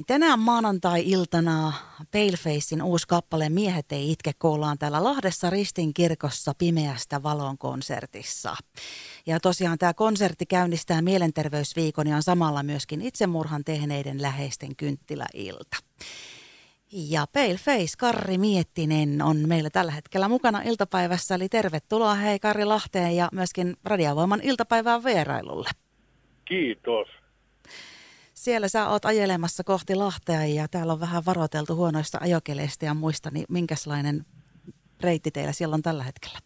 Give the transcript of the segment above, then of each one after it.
Niin tänään maanantai-iltana Palefacein uusi kappale Miehet ei itke kuullaan täällä Lahdessa Ristin kirkossa Pimeästä valon konsertissa. Ja tosiaan tämä konsertti käynnistää mielenterveysviikon ja on samalla myöskin itsemurhan tehneiden läheisten kynttiläilta. Ja Paleface Karri Miettinen on meillä tällä hetkellä mukana iltapäivässä, eli tervetuloa hei Karri Lahteen ja myöskin Radiovoiman iltapäivään vierailulle. Kiitos. Siellä sä oot ajelemassa kohti Lahtea ja täällä on vähän varoiteltu huonoista ajokeleista ja muista, niin minkälainen reitti teillä siellä on tällä hetkellä?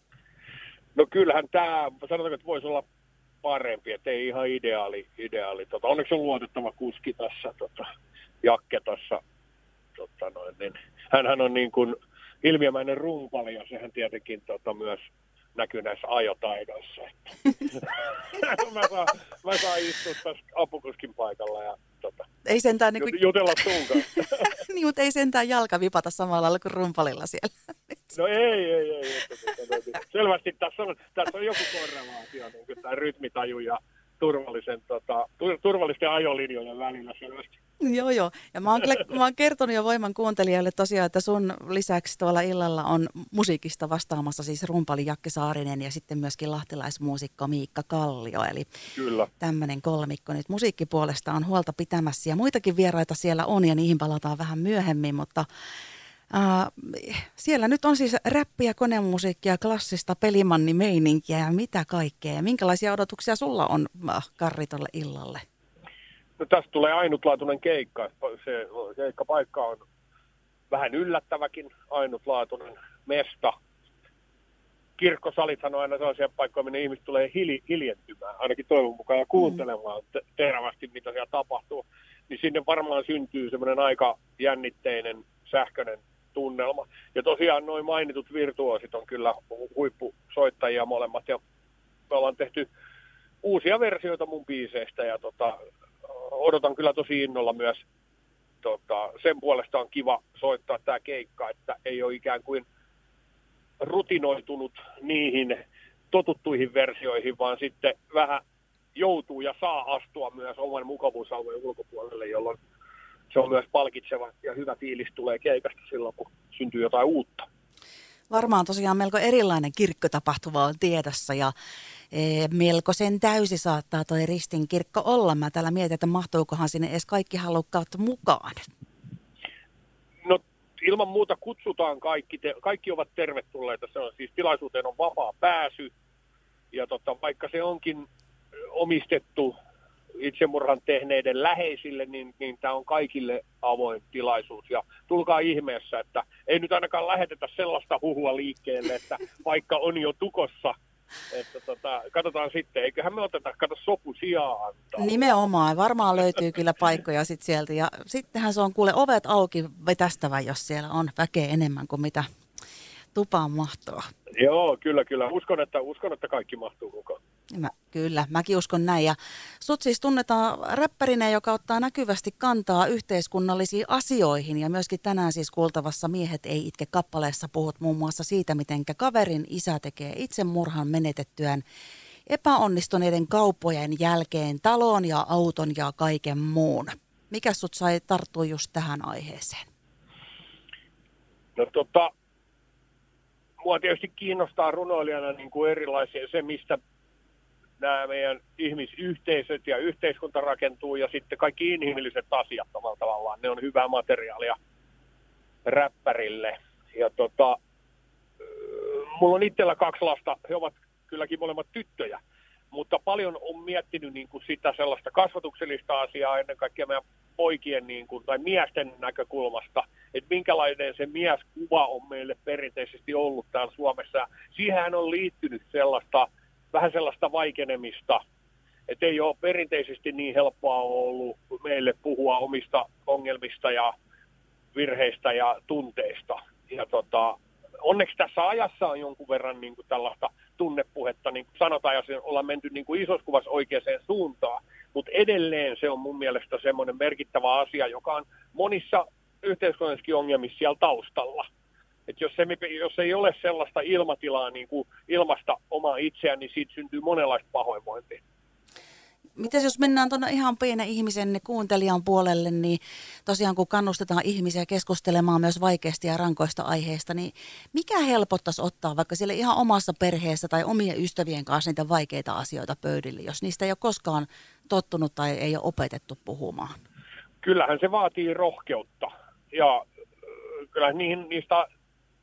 No kyllähän tämä, sanotaanko, että voisi olla parempi, että ei ihan ideaali. ideaali. Tota, onneksi on luotettava kuski tässä, tota, Jakke tuossa. Tota noin, niin, hänhän on niin kuin ilmiömäinen rumpali ja sehän tietenkin tota, myös näkyy näissä ajotaidoissa. mä, saan, mä saan istua tässä apukuskin paikalla ja tota, ei sentään niin kuin... jutella sun niin, mutta ei sentään jalka vipata samalla lailla kuin rumpalilla siellä. no ei, ei, ei. ei selvästi tässä on, tässä on joku korrelaatio, niin kuin tämä rytmitaju ja turvallisen, tota, turvallisten ajolinjojen välillä selvästi. Joo, joo. Ja mä oon, kyllä, mä oon kertonut jo Voiman kuuntelijoille tosiaan, että sun lisäksi tuolla illalla on musiikista vastaamassa siis rumpali Jakke Saarinen ja sitten myöskin lahtilaismuusikko Miikka Kallio. Eli Kyllä. tämmöinen kolmikko nyt musiikkipuolesta on huolta pitämässä ja muitakin vieraita siellä on ja niihin palataan vähän myöhemmin, mutta Uh, siellä nyt on siis räppiä, konemusiikkia, klassista pelimannimeininkiä ja mitä kaikkea. Minkälaisia odotuksia sulla on, Karri, tuolle illalle? No tästä tulee ainutlaatuinen keikka. Se keikkapaikka on vähän yllättäväkin, ainutlaatuinen mesta. Kirkkosalithan on aina sellaisia paikkoja, minne ihmiset tulee hili, hiljentymään, ainakin toivon mukaan, ja kuuntelemaan mm. terävästi, mitä siellä tapahtuu. Niin sinne varmaan syntyy semmoinen aika jännitteinen, sähköinen tunnelma. Ja tosiaan noin mainitut virtuosit on kyllä huippusoittajia molemmat, ja me ollaan tehty uusia versioita mun biiseistä, ja tota, odotan kyllä tosi innolla myös. Tota, sen puolesta on kiva soittaa tämä keikka, että ei ole ikään kuin rutinoitunut niihin totuttuihin versioihin, vaan sitten vähän joutuu ja saa astua myös oman mukavuusalueen ulkopuolelle, jolloin se on myös palkitseva ja hyvä fiilis tulee keikasta silloin, kun syntyy jotain uutta. Varmaan tosiaan melko erilainen kirkkotapahtuma on tiedossa ja e, melkoisen täysi saattaa toi Ristin kirkko olla. Mä täällä mietin, että mahtuukohan sinne edes kaikki halukkaat mukaan. No ilman muuta kutsutaan kaikki, te, kaikki ovat tervetulleita. Se on siis tilaisuuteen on vapaa pääsy ja tota, vaikka se onkin omistettu itsemurhan tehneiden läheisille, niin, niin tämä on kaikille avoin tilaisuus. Ja tulkaa ihmeessä, että ei nyt ainakaan lähetetä sellaista huhua liikkeelle, että vaikka on jo tukossa, että tota, katsotaan sitten, eiköhän me oteta, kato sopu sijaan. Nimenomaan, varmaan löytyy kyllä paikkoja sit sieltä ja sittenhän se on kuule ovet auki vetästävä, jos siellä on väkeä enemmän kuin mitä tupaan mahtuu. Joo, kyllä, kyllä. Uskon, että, uskon, että kaikki mahtuu mukaan. Mä, kyllä, mäkin uskon näin. Ja sut siis tunnetaan räppärinä, joka ottaa näkyvästi kantaa yhteiskunnallisiin asioihin. Ja myöskin tänään siis kuultavassa Miehet ei itke kappaleessa puhut muun muassa siitä, miten kaverin isä tekee itsemurhan menetettyään epäonnistuneiden kauppojen jälkeen talon ja auton ja kaiken muun. Mikä sut sai tarttua just tähän aiheeseen? No tota, mua tietysti kiinnostaa runoilijana niin kuin erilaisia se, mistä nämä meidän ihmisyhteisöt ja yhteiskunta rakentuu ja sitten kaikki inhimilliset asiat omalla tavallaan. Ne on hyvää materiaalia räppärille. Ja tota, mulla on itsellä kaksi lasta, he ovat kylläkin molemmat tyttöjä, mutta paljon on miettinyt niin kuin sitä sellaista kasvatuksellista asiaa ennen kaikkea meidän poikien niin kuin, tai miesten näkökulmasta, että minkälainen se mieskuva on meille perinteisesti ollut täällä Suomessa. Siihen on liittynyt sellaista vähän sellaista vaikenemista, että ei ole perinteisesti niin helppoa ollut meille puhua omista ongelmista ja virheistä ja tunteista. Ja tota, onneksi tässä ajassa on jonkun verran niin kuin tällaista tunnepuhetta, niin kuin sanotaan, ja ollaan menty niin kuin isossa kuvassa oikeaan suuntaan, mutta edelleen se on mun mielestä semmoinen merkittävä asia, joka on monissa yhteiskunnallisissa ongelmissa siellä taustalla. Et jos, se, jos ei ole sellaista ilmatilaa niin kuin ilmasta omaa itseään, niin siitä syntyy monenlaista pahoinvointia. Miten jos mennään tuonne ihan pienen ihmisen niin kuuntelijan puolelle, niin tosiaan kun kannustetaan ihmisiä keskustelemaan myös vaikeista ja rankoista aiheista, niin mikä helpottaisi ottaa vaikka sille ihan omassa perheessä tai omien ystävien kanssa niitä vaikeita asioita pöydille, jos niistä ei ole koskaan tottunut tai ei ole opetettu puhumaan? Kyllähän se vaatii rohkeutta ja kyllä niihin, niistä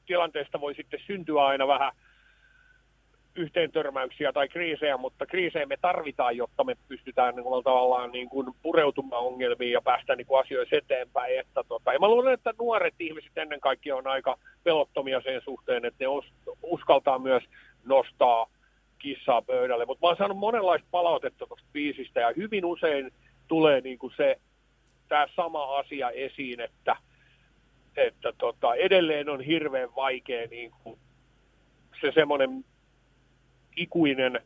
tilanteista voi sitten syntyä aina vähän yhteen törmäyksiä tai kriisejä, mutta kriisejä me tarvitaan, jotta me pystytään niin kuin, tavallaan niin kuin, pureutumaan ongelmiin ja päästään niin kuin, asioissa eteenpäin. Että, tota, ja mä luulen, että nuoret ihmiset ennen kaikkea on aika pelottomia sen suhteen, että ne uskaltaa myös nostaa kissaa pöydälle. Mutta mä oon saanut monenlaista palautetta tuosta biisistä ja hyvin usein tulee niin kuin se, tämä sama asia esiin, että, että tota, edelleen on hirveän vaikea niin kuin, se semmoinen ikuinen,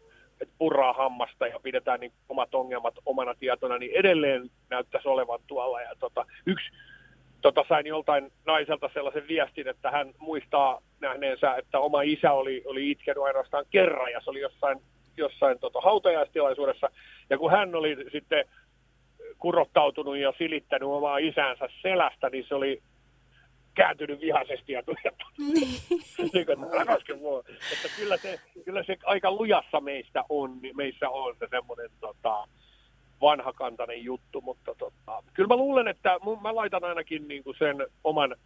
että purraa hammasta ja pidetään niin omat ongelmat omana tietona, niin edelleen näyttäisi olevan tuolla. Ja tota, yksi tota, sain joltain naiselta sellaisen viestin, että hän muistaa nähneensä, että oma isä oli, oli itkenyt ainoastaan kerran ja se oli jossain, jossain tota, hautajaistilaisuudessa. Ja kun hän oli sitten kurottautunut ja silittänyt omaa isänsä selästä, niin se oli kääntynyt vihaisesti ja. Niin. niin että kyllä se, kyllä se aika lujassa meistä on, meissä on se semmoinen tota, vanhakantainen juttu, mutta tota, kyllä mä luulen, että mä laitan ainakin niin kuin sen oman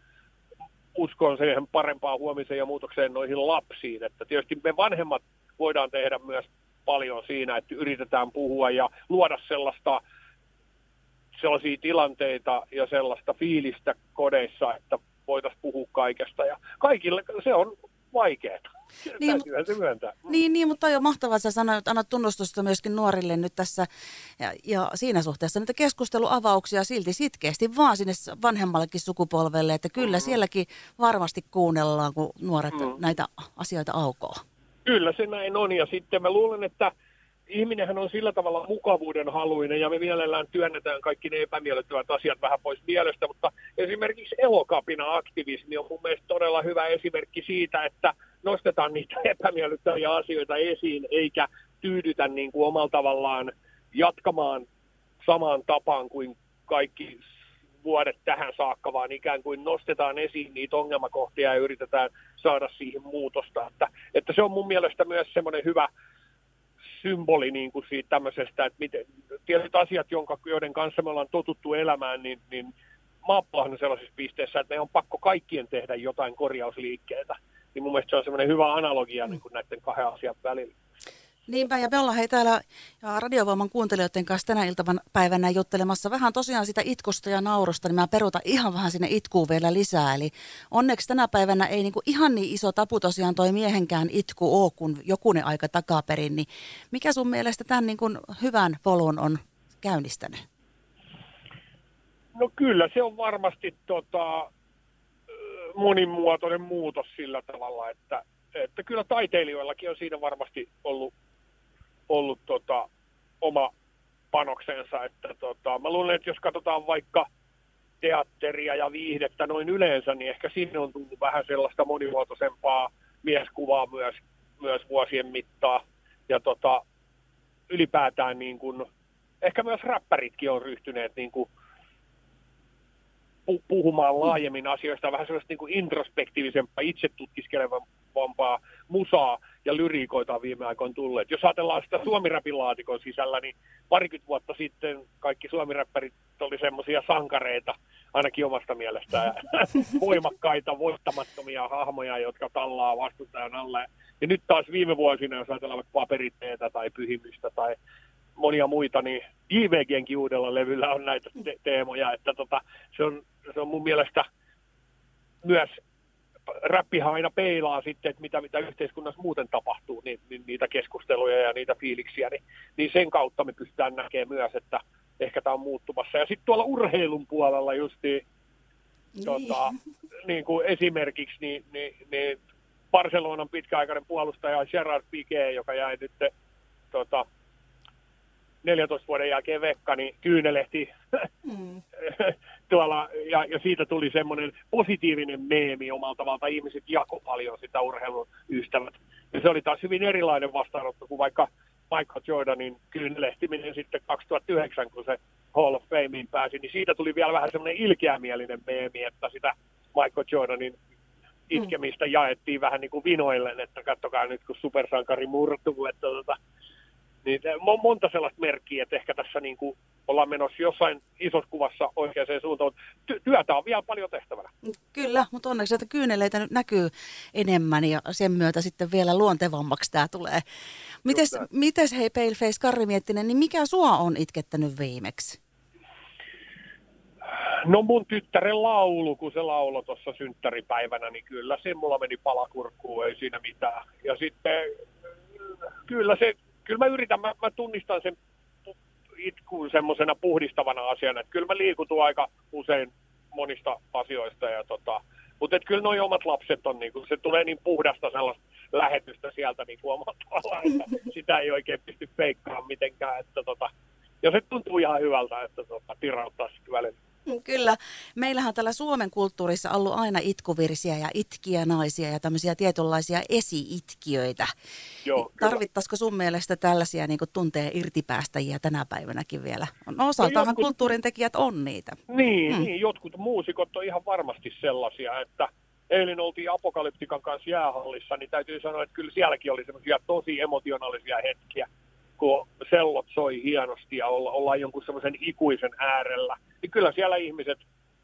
uskon siihen parempaan huomiseen ja muutokseen noihin lapsiin, että tietysti me vanhemmat voidaan tehdä myös paljon siinä, että yritetään puhua ja luoda sellaista sellaisia tilanteita ja sellaista fiilistä kodeissa, että voitaisiin puhua kaikesta. Ja kaikille se on vaikeaa. Niin, se myöntää. Mm. Niin, niin, mutta on jo mahtavaa, että sanoit, annat tunnustusta myöskin nuorille nyt tässä. Ja, ja siinä suhteessa niitä keskusteluavauksia silti sitkeästi vaan sinne vanhemmallekin sukupolvelle, että kyllä mm. sielläkin varmasti kuunnellaan, kun nuoret mm. näitä asioita aukoo. Kyllä se näin on, ja sitten mä luulen, että ihminenhän on sillä tavalla mukavuuden haluinen ja me mielellään työnnetään kaikki ne epämiellyttävät asiat vähän pois mielestä, mutta esimerkiksi elokapina aktivismi on mun mielestä todella hyvä esimerkki siitä, että nostetaan niitä epämiellyttäviä asioita esiin eikä tyydytä niin kuin omalla tavallaan jatkamaan samaan tapaan kuin kaikki vuodet tähän saakka, vaan ikään kuin nostetaan esiin niitä ongelmakohtia ja yritetään saada siihen muutosta. Että, että se on mun mielestä myös semmoinen hyvä, symboli niin kuin siitä tämmöisestä, että miten, tietyt asiat, jonka, joiden kanssa me ollaan totuttu elämään, niin, niin maapallohan on sellaisessa pisteessä, että me on pakko kaikkien tehdä jotain korjausliikkeitä. Niin mun mielestä se on semmoinen hyvä analogia niin kuin näiden kahden asian välillä. Niinpä, ja me ollaan hei täällä ja Radiovoiman kuuntelijoiden kanssa tänä iltavan päivänä juttelemassa vähän tosiaan sitä itkusta ja naurusta, niin mä perutan ihan vähän sinne itkuun vielä lisää. Eli onneksi tänä päivänä ei niinku ihan niin iso tapu tosiaan toi miehenkään itku ole kuin jokunen aika takaperin. Niin mikä sun mielestä tämän niinku hyvän polun on käynnistänyt? No kyllä, se on varmasti tota, monimuotoinen muutos sillä tavalla, että, että kyllä taiteilijoillakin on siinä varmasti ollut ollut tota, oma panoksensa. Että tota, mä luulen, että jos katsotaan vaikka teatteria ja viihdettä noin yleensä, niin ehkä sinne on tullut vähän sellaista monimuotoisempaa mieskuvaa myös, myös vuosien mittaa. Ja tota, ylipäätään niin kun, ehkä myös räppäritkin on ryhtyneet niin kun, puhumaan laajemmin asioista, vähän sellaista niin kuin introspektiivisempaa, itse tutkiskelevampaa musaa ja lyriikoita on viime aikoina tulleet. Jos ajatellaan sitä suomirapin laatikon sisällä, niin parikymmentä vuotta sitten kaikki suomiräppärit oli semmoisia sankareita, ainakin omasta mielestään, voimakkaita, voittamattomia hahmoja, jotka tallaa vastustajan alle. Ja nyt taas viime vuosina, jos ajatellaan paperiteetä tai pyhimystä tai monia muita, niin JVGnkin uudella levyllä on näitä te- teemoja, että tota, se, on, se on mun mielestä myös räppihan aina peilaa sitten, että mitä, mitä yhteiskunnassa muuten tapahtuu, niin, niin niitä keskusteluja ja niitä fiiliksiä, niin, niin sen kautta me pystytään näkemään myös, että ehkä tämä on muuttumassa. Ja sitten tuolla urheilun puolella justiin, niin. Tota, niin kuin esimerkiksi, niin, niin, niin Barcelonan pitkäaikainen puolustaja Gerard Piqué, joka jäi nyt tota, 14 vuoden jälkeen Vekka, niin kyynelehti mm. tuolla, ja, ja siitä tuli semmoinen positiivinen meemi omalta tavalta. Ihmiset jako paljon sitä urheilun ystävät. Ja se oli taas hyvin erilainen vastaanotto kuin vaikka Michael Jordanin kyynelehtiminen sitten 2009, kun se Hall of Fameen pääsi, niin siitä tuli vielä vähän semmoinen ilkeämielinen meemi, että sitä Michael Jordanin itkemistä mm. jaettiin vähän niin kuin vinoillen, että kattokaa nyt kun supersankari murtuu, että tota, niin monta sellaista merkkiä, että ehkä tässä niin kuin ollaan menossa jossain isossa kuvassa oikeaan suuntaan, mutta työtä on vielä paljon tehtävänä. Kyllä, mutta onneksi että kyyneleitä nyt näkyy enemmän ja sen myötä sitten vielä luontevammaksi tämä tulee. Mites, mites hei Paleface Karri Miettinen, niin mikä sua on itkettänyt viimeksi? No mun tyttären laulu, kun se laulo tuossa synttäripäivänä, niin kyllä se mulla meni palakurkkuun, ei siinä mitään. Ja sitten kyllä se, kyllä mä yritän, mä, mä tunnistan sen itkuun semmoisena puhdistavana asiana, että kyllä mä liikutun aika usein monista asioista ja tota, mutta että kyllä nuo omat lapset on, niin kuin, se tulee niin puhdasta sellaista lähetystä sieltä niin omalla tavallaan, että sitä ei oikein pysty feikkaamaan mitenkään. Että tota, ja se tuntuu ihan hyvältä, että tota, tirauttaa sitten välillä. Kyllä. Meillähän on täällä Suomen kulttuurissa ollut aina itkuvirsiä ja itkiä naisia ja tämmöisiä tietynlaisia esi-itkiöitä. Joo, Tarvittaisiko sun mielestä tällaisia niin tuntee irtipäästäjiä tänä päivänäkin vielä? No osaltahan no, jotkut, kulttuurin tekijät on niitä. Niin, hmm. niin, jotkut muusikot on ihan varmasti sellaisia, että eilen oltiin Apokalyptikan kanssa jäähallissa, niin täytyy sanoa, että kyllä sielläkin oli semmoisia tosi emotionaalisia hetkiä kun sellot soi hienosti ja olla, ollaan jonkun semmoisen ikuisen äärellä, niin kyllä siellä ihmiset,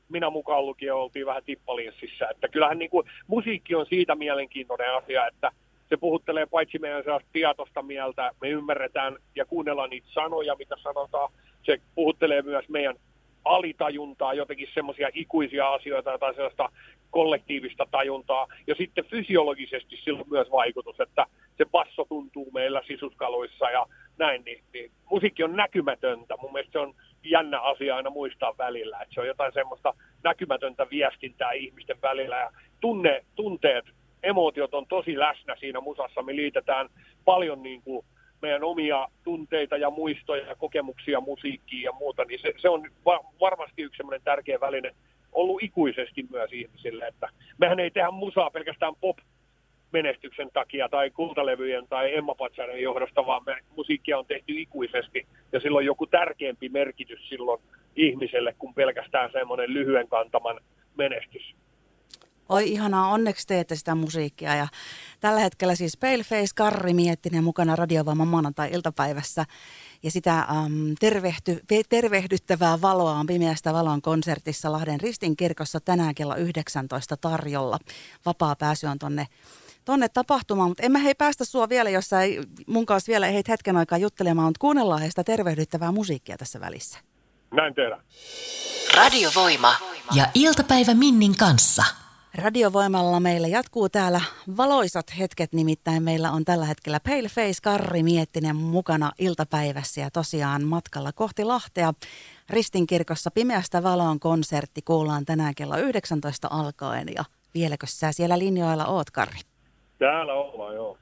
minä mukaan lukien, oltiin vähän tippalinssissä. Että kyllähän niin kuin, musiikki on siitä mielenkiintoinen asia, että se puhuttelee paitsi meidän tietoista mieltä, me ymmärretään ja kuunnellaan niitä sanoja, mitä sanotaan. Se puhuttelee myös meidän alitajuntaa, jotenkin semmoisia ikuisia asioita tai sellaista kollektiivista tajuntaa. Ja sitten fysiologisesti sillä on myös vaikutus, että se basso tuntuu meillä sisuskaluissa ja näin, niin, niin musiikki on näkymätöntä. Mun mielestä se on jännä asia aina muistaa välillä, että se on jotain semmoista näkymätöntä viestintää ihmisten välillä ja tunne, tunteet, emootiot on tosi läsnä siinä musassa. Me liitetään paljon niin kuin meidän omia tunteita ja muistoja ja kokemuksia musiikkiin ja muuta, niin se, se on va- varmasti yksi semmoinen tärkeä väline ollut ikuisesti myös ihmisille, että mehän ei tehdä musaa pelkästään pop menestyksen takia tai kultalevyjen tai Emma Patsanen johdosta, vaan me musiikkia on tehty ikuisesti ja sillä on joku tärkeämpi merkitys silloin ihmiselle kuin pelkästään semmoinen lyhyen kantaman menestys. Oi ihanaa, onneksi teette sitä musiikkia ja tällä hetkellä siis Paleface Karri Miettinen mukana Radiovoiman maanantai-iltapäivässä ja sitä um, tervehty, tervehdyttävää valoa on Pimeästä valon konsertissa Lahden Ristin kirkossa tänään kello 19 tarjolla. Vapaa pääsy on tonne tonne tapahtumaan, mutta en mä hei päästä sua vielä, jos sä ei mun kanssa vielä heit hetken aikaa juttelemaan, mutta kuunnellaan heistä tervehdyttävää musiikkia tässä välissä. Näin tehdään. Radiovoima ja iltapäivä Minnin kanssa. Radiovoimalla meillä jatkuu täällä valoisat hetket, nimittäin meillä on tällä hetkellä Paleface Karri Miettinen mukana iltapäivässä ja tosiaan matkalla kohti Lahtea. Ristinkirkossa Pimeästä valoon konsertti kuullaan tänään kello 19 alkaen ja vieläkö sä siellä linjoilla oot, Karri? Täällä ollaan, joo.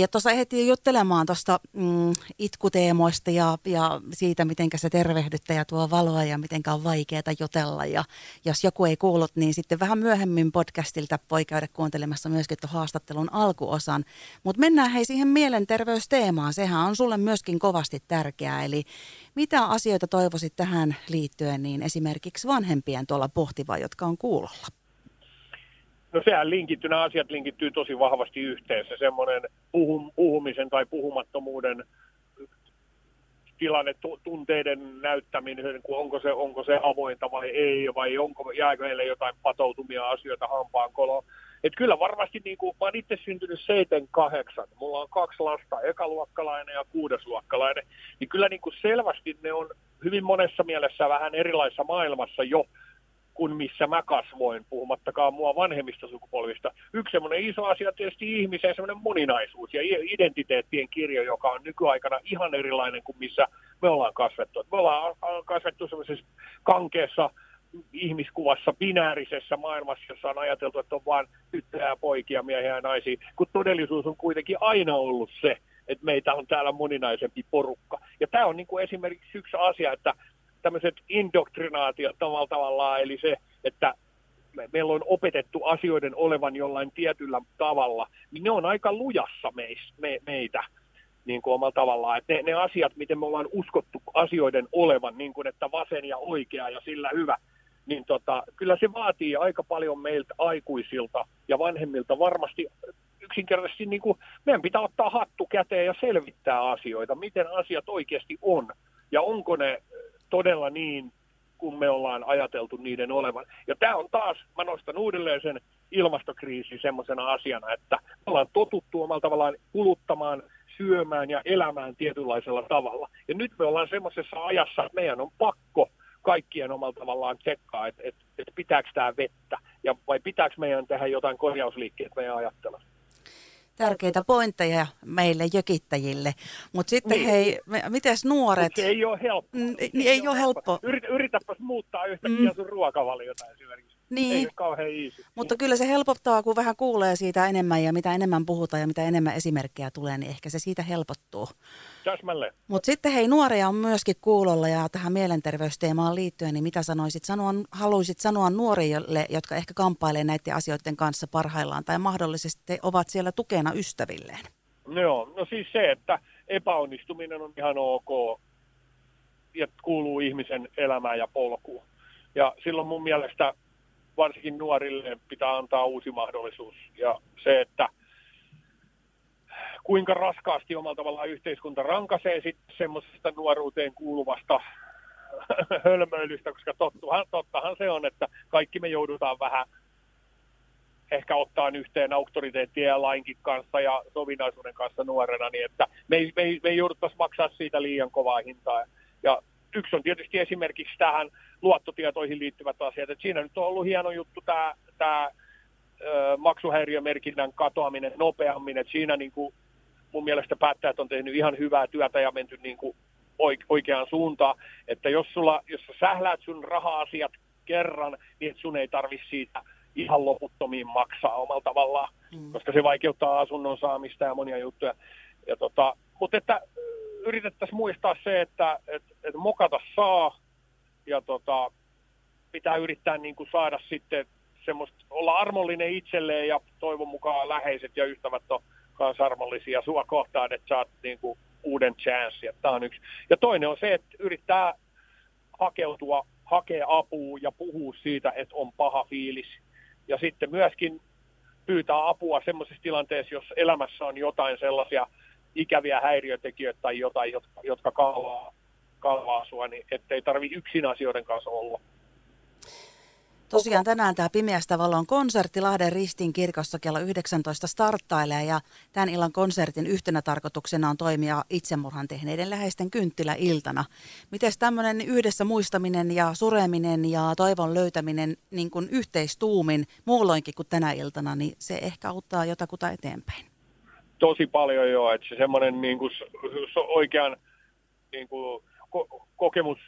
Ja tuossa ehti juttelemaan tuosta mm, itkuteemoista ja, ja siitä, miten se tervehdyttäjä tuo valoa ja miten on vaikeaa jutella. Ja jos joku ei kuullut, niin sitten vähän myöhemmin podcastilta voi käydä kuuntelemassa myöskin tuon haastattelun alkuosan. Mutta mennään hei siihen mielenterveysteemaan. Sehän on sulle myöskin kovasti tärkeää. Eli mitä asioita toivoisit tähän liittyen, niin esimerkiksi vanhempien tuolla pohtiva, jotka on kuulolla? No sehän linkittyy, nämä asiat linkittyy tosi vahvasti yhteen. Se semmoinen puhum, puhumisen tai puhumattomuuden tilanne, tunteiden näyttäminen, onko se, onko se avointa vai ei, vai onko, jääkö heille jotain patoutumia asioita hampaan koloon. Et kyllä varmasti, niin kuin, mä oon itse syntynyt 7-8, mulla on kaksi lasta, ekaluokkalainen ja kuudesluokkalainen, niin kyllä niin kuin selvästi ne on hyvin monessa mielessä vähän erilaisessa maailmassa jo, kuin missä mä kasvoin, puhumattakaan mua vanhemmista sukupolvista. Yksi semmoinen iso asia tietysti ihmisen semmoinen moninaisuus ja identiteettien kirjo, joka on nykyaikana ihan erilainen kuin missä me ollaan kasvettu. Me ollaan kasvettu semmoisessa kankeessa ihmiskuvassa, binäärisessä maailmassa, jossa on ajateltu, että on vain tyttöjä poikia, miehiä ja naisia, kun todellisuus on kuitenkin aina ollut se, että meitä on täällä moninaisempi porukka. Ja tämä on niin kuin esimerkiksi yksi asia, että tämmöiset indoktrinaatiot tavalla tavallaan, eli se, että me, meillä on opetettu asioiden olevan jollain tietyllä tavalla, niin ne on aika lujassa meis, me, meitä. niin kuin omalla tavallaan. Että ne, ne asiat, miten me ollaan uskottu asioiden olevan, niin kuin että vasen ja oikea ja sillä hyvä, niin tota, kyllä se vaatii aika paljon meiltä aikuisilta ja vanhemmilta varmasti yksinkertaisesti niin kuin, meidän pitää ottaa hattu käteen ja selvittää asioita, miten asiat oikeasti on ja onko ne todella niin, kun me ollaan ajateltu niiden olevan. Ja tämä on taas, mä nostan uudelleen sen ilmastokriisi semmoisena asiana, että me ollaan totuttu omalla tavallaan kuluttamaan, syömään ja elämään tietynlaisella tavalla. Ja nyt me ollaan semmoisessa ajassa, että meidän on pakko kaikkien omalla tavallaan tsekkaa, että, että, että pitääkö tämä vettä ja vai pitääkö meidän tehdä jotain korjausliikkeet meidän ajattelussa tärkeitä pointteja meille jökittäjille. Mutta sitten niin. hei, miten nuoret? Mut se ei ole helppo. Mm, ei, ei, ei ole helppo. Yritä, yritäpäs muuttaa yhtäkkiä mm. sun ruokavaliota esimerkiksi. Niin. Ei. Mutta kyllä se helpottaa, kun vähän kuulee siitä enemmän ja mitä enemmän puhutaan ja mitä enemmän esimerkkejä tulee, niin ehkä se siitä helpottuu. Täsmälleen. Mutta sitten hei, nuoria on myöskin kuulolla ja tähän mielenterveysteemaan liittyen, niin mitä sanoisit sanoa, haluaisit sanoa nuorille, jotka ehkä kamppailee näiden asioiden kanssa parhaillaan tai mahdollisesti ovat siellä tukena ystävilleen? Joo, no siis se, että epäonnistuminen on ihan ok ja kuuluu ihmisen elämään ja polkuun. Ja silloin mun mielestä varsinkin nuorille pitää antaa uusi mahdollisuus. Ja se, että kuinka raskaasti omalla tavallaan yhteiskunta rankaisee sitten semmoisesta nuoruuteen kuuluvasta hölmöilystä, koska tottuhan, tottahan se on, että kaikki me joudutaan vähän ehkä ottaa yhteen auktoriteettien ja lainkin kanssa ja sovinnaisuuden kanssa nuorena, niin että me ei, me ei, me ei jouduttaisi maksaa siitä liian kovaa hintaa. Ja yksi on tietysti esimerkiksi tähän luottotietoihin liittyvät asiat. Et siinä nyt on ollut hieno juttu tämä, tämä maksuhäiriömerkinnän katoaminen nopeammin, että siinä niin kuin mun mielestä päättäjät on tehnyt ihan hyvää työtä ja menty niin kuin oikeaan suuntaan, että jos, sulla, jos sä sähläät sun raha-asiat kerran, niin että sun ei tarvi siitä ihan loputtomiin maksaa omalla tavallaan, mm. koska se vaikeuttaa asunnon saamista ja monia juttuja. Ja tota, mutta että yritettäisiin muistaa se, että et, et mokata saa ja tota, pitää yrittää niin kuin saada sitten semmoista, olla armollinen itselleen ja toivon mukaan läheiset ja ystävät on kanssa armollisia sua kohtaan, että saat niin kuin uuden chance. Ja, tämä on yksi. ja toinen on se, että yrittää hakeutua, hakea apua ja puhua siitä, että on paha fiilis. Ja sitten myöskin pyytää apua semmoisessa tilanteessa, jos elämässä on jotain sellaisia ikäviä häiriötekijöitä tai jotain, jotka, jotka kalvaa, kalvaa sua, niin ettei tarvi yksin asioiden kanssa olla. Tosiaan tänään tämä Pimeästä valon konsertti Lahden Ristin kirkossa kello 19 starttailee ja tämän illan konsertin yhtenä tarkoituksena on toimia itsemurhan tehneiden läheisten kynttiläiltana. Miten tämmöinen yhdessä muistaminen ja sureminen ja toivon löytäminen niin kuin yhteistuumin muulloinkin kuin tänä iltana, niin se ehkä auttaa jotakuta eteenpäin? Tosi paljon joo, että se semmoinen niin kuin, oikean niin kuin, ko- kokemus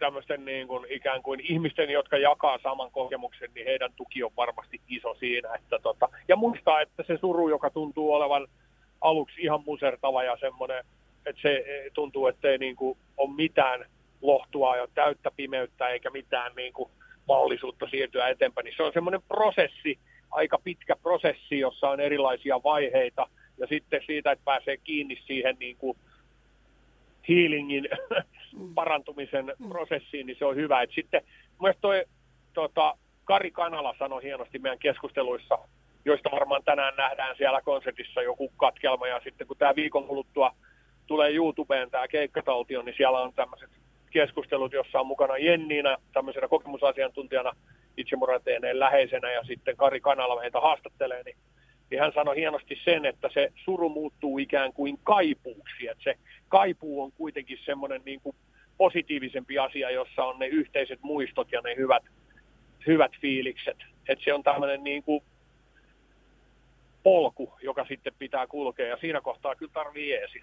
tämmöisten niin kuin, ikään kuin ihmisten, jotka jakaa saman kokemuksen, niin heidän tuki on varmasti iso siinä. Että tota, ja muistaa, että se suru, joka tuntuu olevan aluksi ihan musertava ja semmoinen, että se e, tuntuu, että ei niin kuin, ole mitään lohtua ja täyttä pimeyttä eikä mitään niin kuin, mahdollisuutta siirtyä eteenpäin, niin se on semmoinen prosessi, aika pitkä prosessi, jossa on erilaisia vaiheita, ja sitten siitä, että pääsee kiinni siihen niin kuin healingin. parantumisen prosessiin, niin se on hyvä. Et sitten myös toi tota, Kari Kanala sanoi hienosti meidän keskusteluissa, joista varmaan tänään nähdään siellä konsertissa joku katkelma, ja sitten kun tämä viikon kuluttua tulee YouTubeen tämä keikkataltio, niin siellä on tämmöiset keskustelut, jossa on mukana Jenniina tämmöisenä kokemusasiantuntijana itsemurhateeneen läheisenä ja sitten Kari Kanala meitä haastattelee, niin, niin hän sanoi hienosti sen, että se suru muuttuu ikään kuin kaipuuksi, että se kaipuu on kuitenkin semmoinen niin kuin positiivisempi asia, jossa on ne yhteiset muistot ja ne hyvät, hyvät fiilikset. Että se on tämmöinen niin kuin polku, joka sitten pitää kulkea ja siinä kohtaa kyllä tarvii jeesi.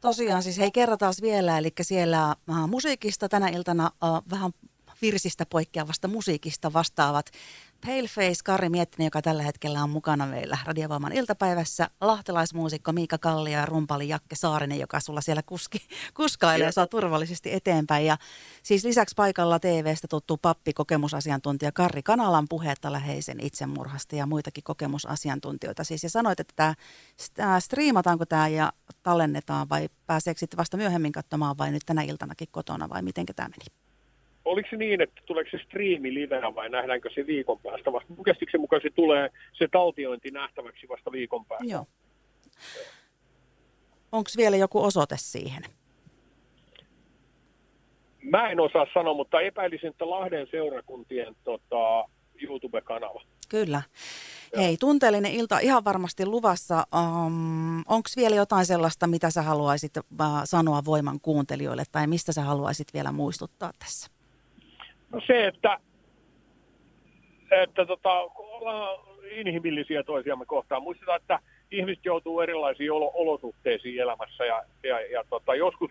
Tosiaan siis hei kerrataan vielä, eli siellä äh, musiikista tänä iltana äh, vähän virsistä poikkeavasta musiikista vastaavat Paleface Kari Miettinen, joka tällä hetkellä on mukana meillä Radiovoiman iltapäivässä. Lahtelaismuusikko Miika Kallio ja rumpali Jakke Saarinen, joka sulla siellä kuski, kuskailee ja saa turvallisesti eteenpäin. Ja siis lisäksi paikalla TV-stä tuttu pappi, kokemusasiantuntija Karri Kanalan puhetta läheisen itsemurhasta ja muitakin kokemusasiantuntijoita. Siis ja sanoit, että tämä, tämä striimataanko tämä ja tallennetaan vai pääseekö sitten vasta myöhemmin katsomaan vai nyt tänä iltanakin kotona vai miten tämä meni? Oliko se niin, että tuleeko se striimi livenä vai nähdäänkö se viikon päästä vasta? Käsitykseni mukaan se tulee se taltiointi nähtäväksi vasta viikon päästä. Joo. Onko vielä joku osoite siihen? Mä en osaa sanoa, mutta epäilisin, että Lahden seurakuntien tota, YouTube-kanava. Kyllä. Hei, tunteellinen ilta ihan varmasti luvassa. Um, Onko vielä jotain sellaista, mitä sä haluaisit uh, sanoa voiman kuuntelijoille tai mistä sä haluaisit vielä muistuttaa tässä? No se, että, että tota, ollaan inhimillisiä toisiamme kohtaan. Muistetaan, että ihmiset joutuu erilaisiin olo- olosuhteisiin elämässä ja, ja, ja tota, joskus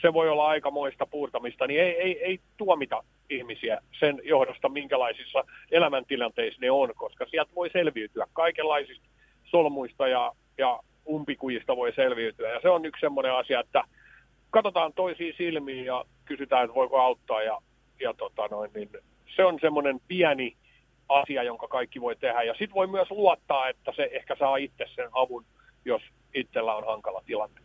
se voi olla aikamoista puurtamista, niin ei, ei, ei tuomita ihmisiä sen johdosta, minkälaisissa elämäntilanteissa ne on, koska sieltä voi selviytyä kaikenlaisista solmuista ja, ja umpikujista voi selviytyä. Ja se on yksi semmoinen asia, että katsotaan toisiin silmiin ja kysytään, että voiko auttaa ja ja tota noin, niin se on semmoinen pieni asia, jonka kaikki voi tehdä. Ja sitten voi myös luottaa, että se ehkä saa itse sen avun, jos itsellä on hankala tilanne.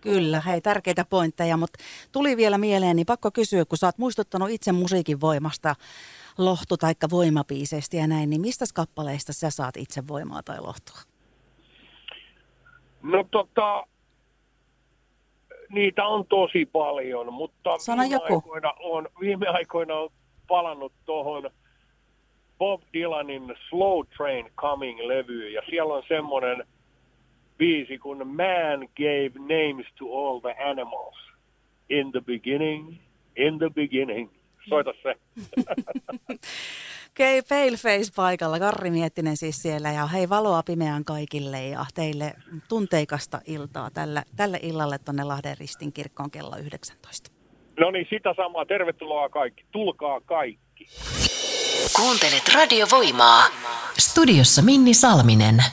Kyllä, hei, tärkeitä pointteja, mutta tuli vielä mieleen, niin pakko kysyä, kun sä oot muistuttanut itse musiikin voimasta, lohtu- tai voimapiiseistä ja näin, niin mistä kappaleista sä saat itse voimaa tai lohtua? No tota, niitä on tosi paljon, mutta viime, joku. Aikoina on, viime aikoina on palannut tuohon Bob Dylanin Slow Train Coming-levyyn, ja siellä on semmoinen biisi kun Man gave names to all the animals. In the beginning, in the beginning. Soita se. Okei, okay, Paleface paikalla. Karri Miettinen siis siellä ja hei valoa pimeään kaikille ja teille tunteikasta iltaa tällä, tälle illalle tuonne Lahden ristin kirkkoon kello 19. No niin, sitä samaa. Tervetuloa kaikki. Tulkaa kaikki. Kuuntelet radiovoimaa. Studiossa Minni Salminen.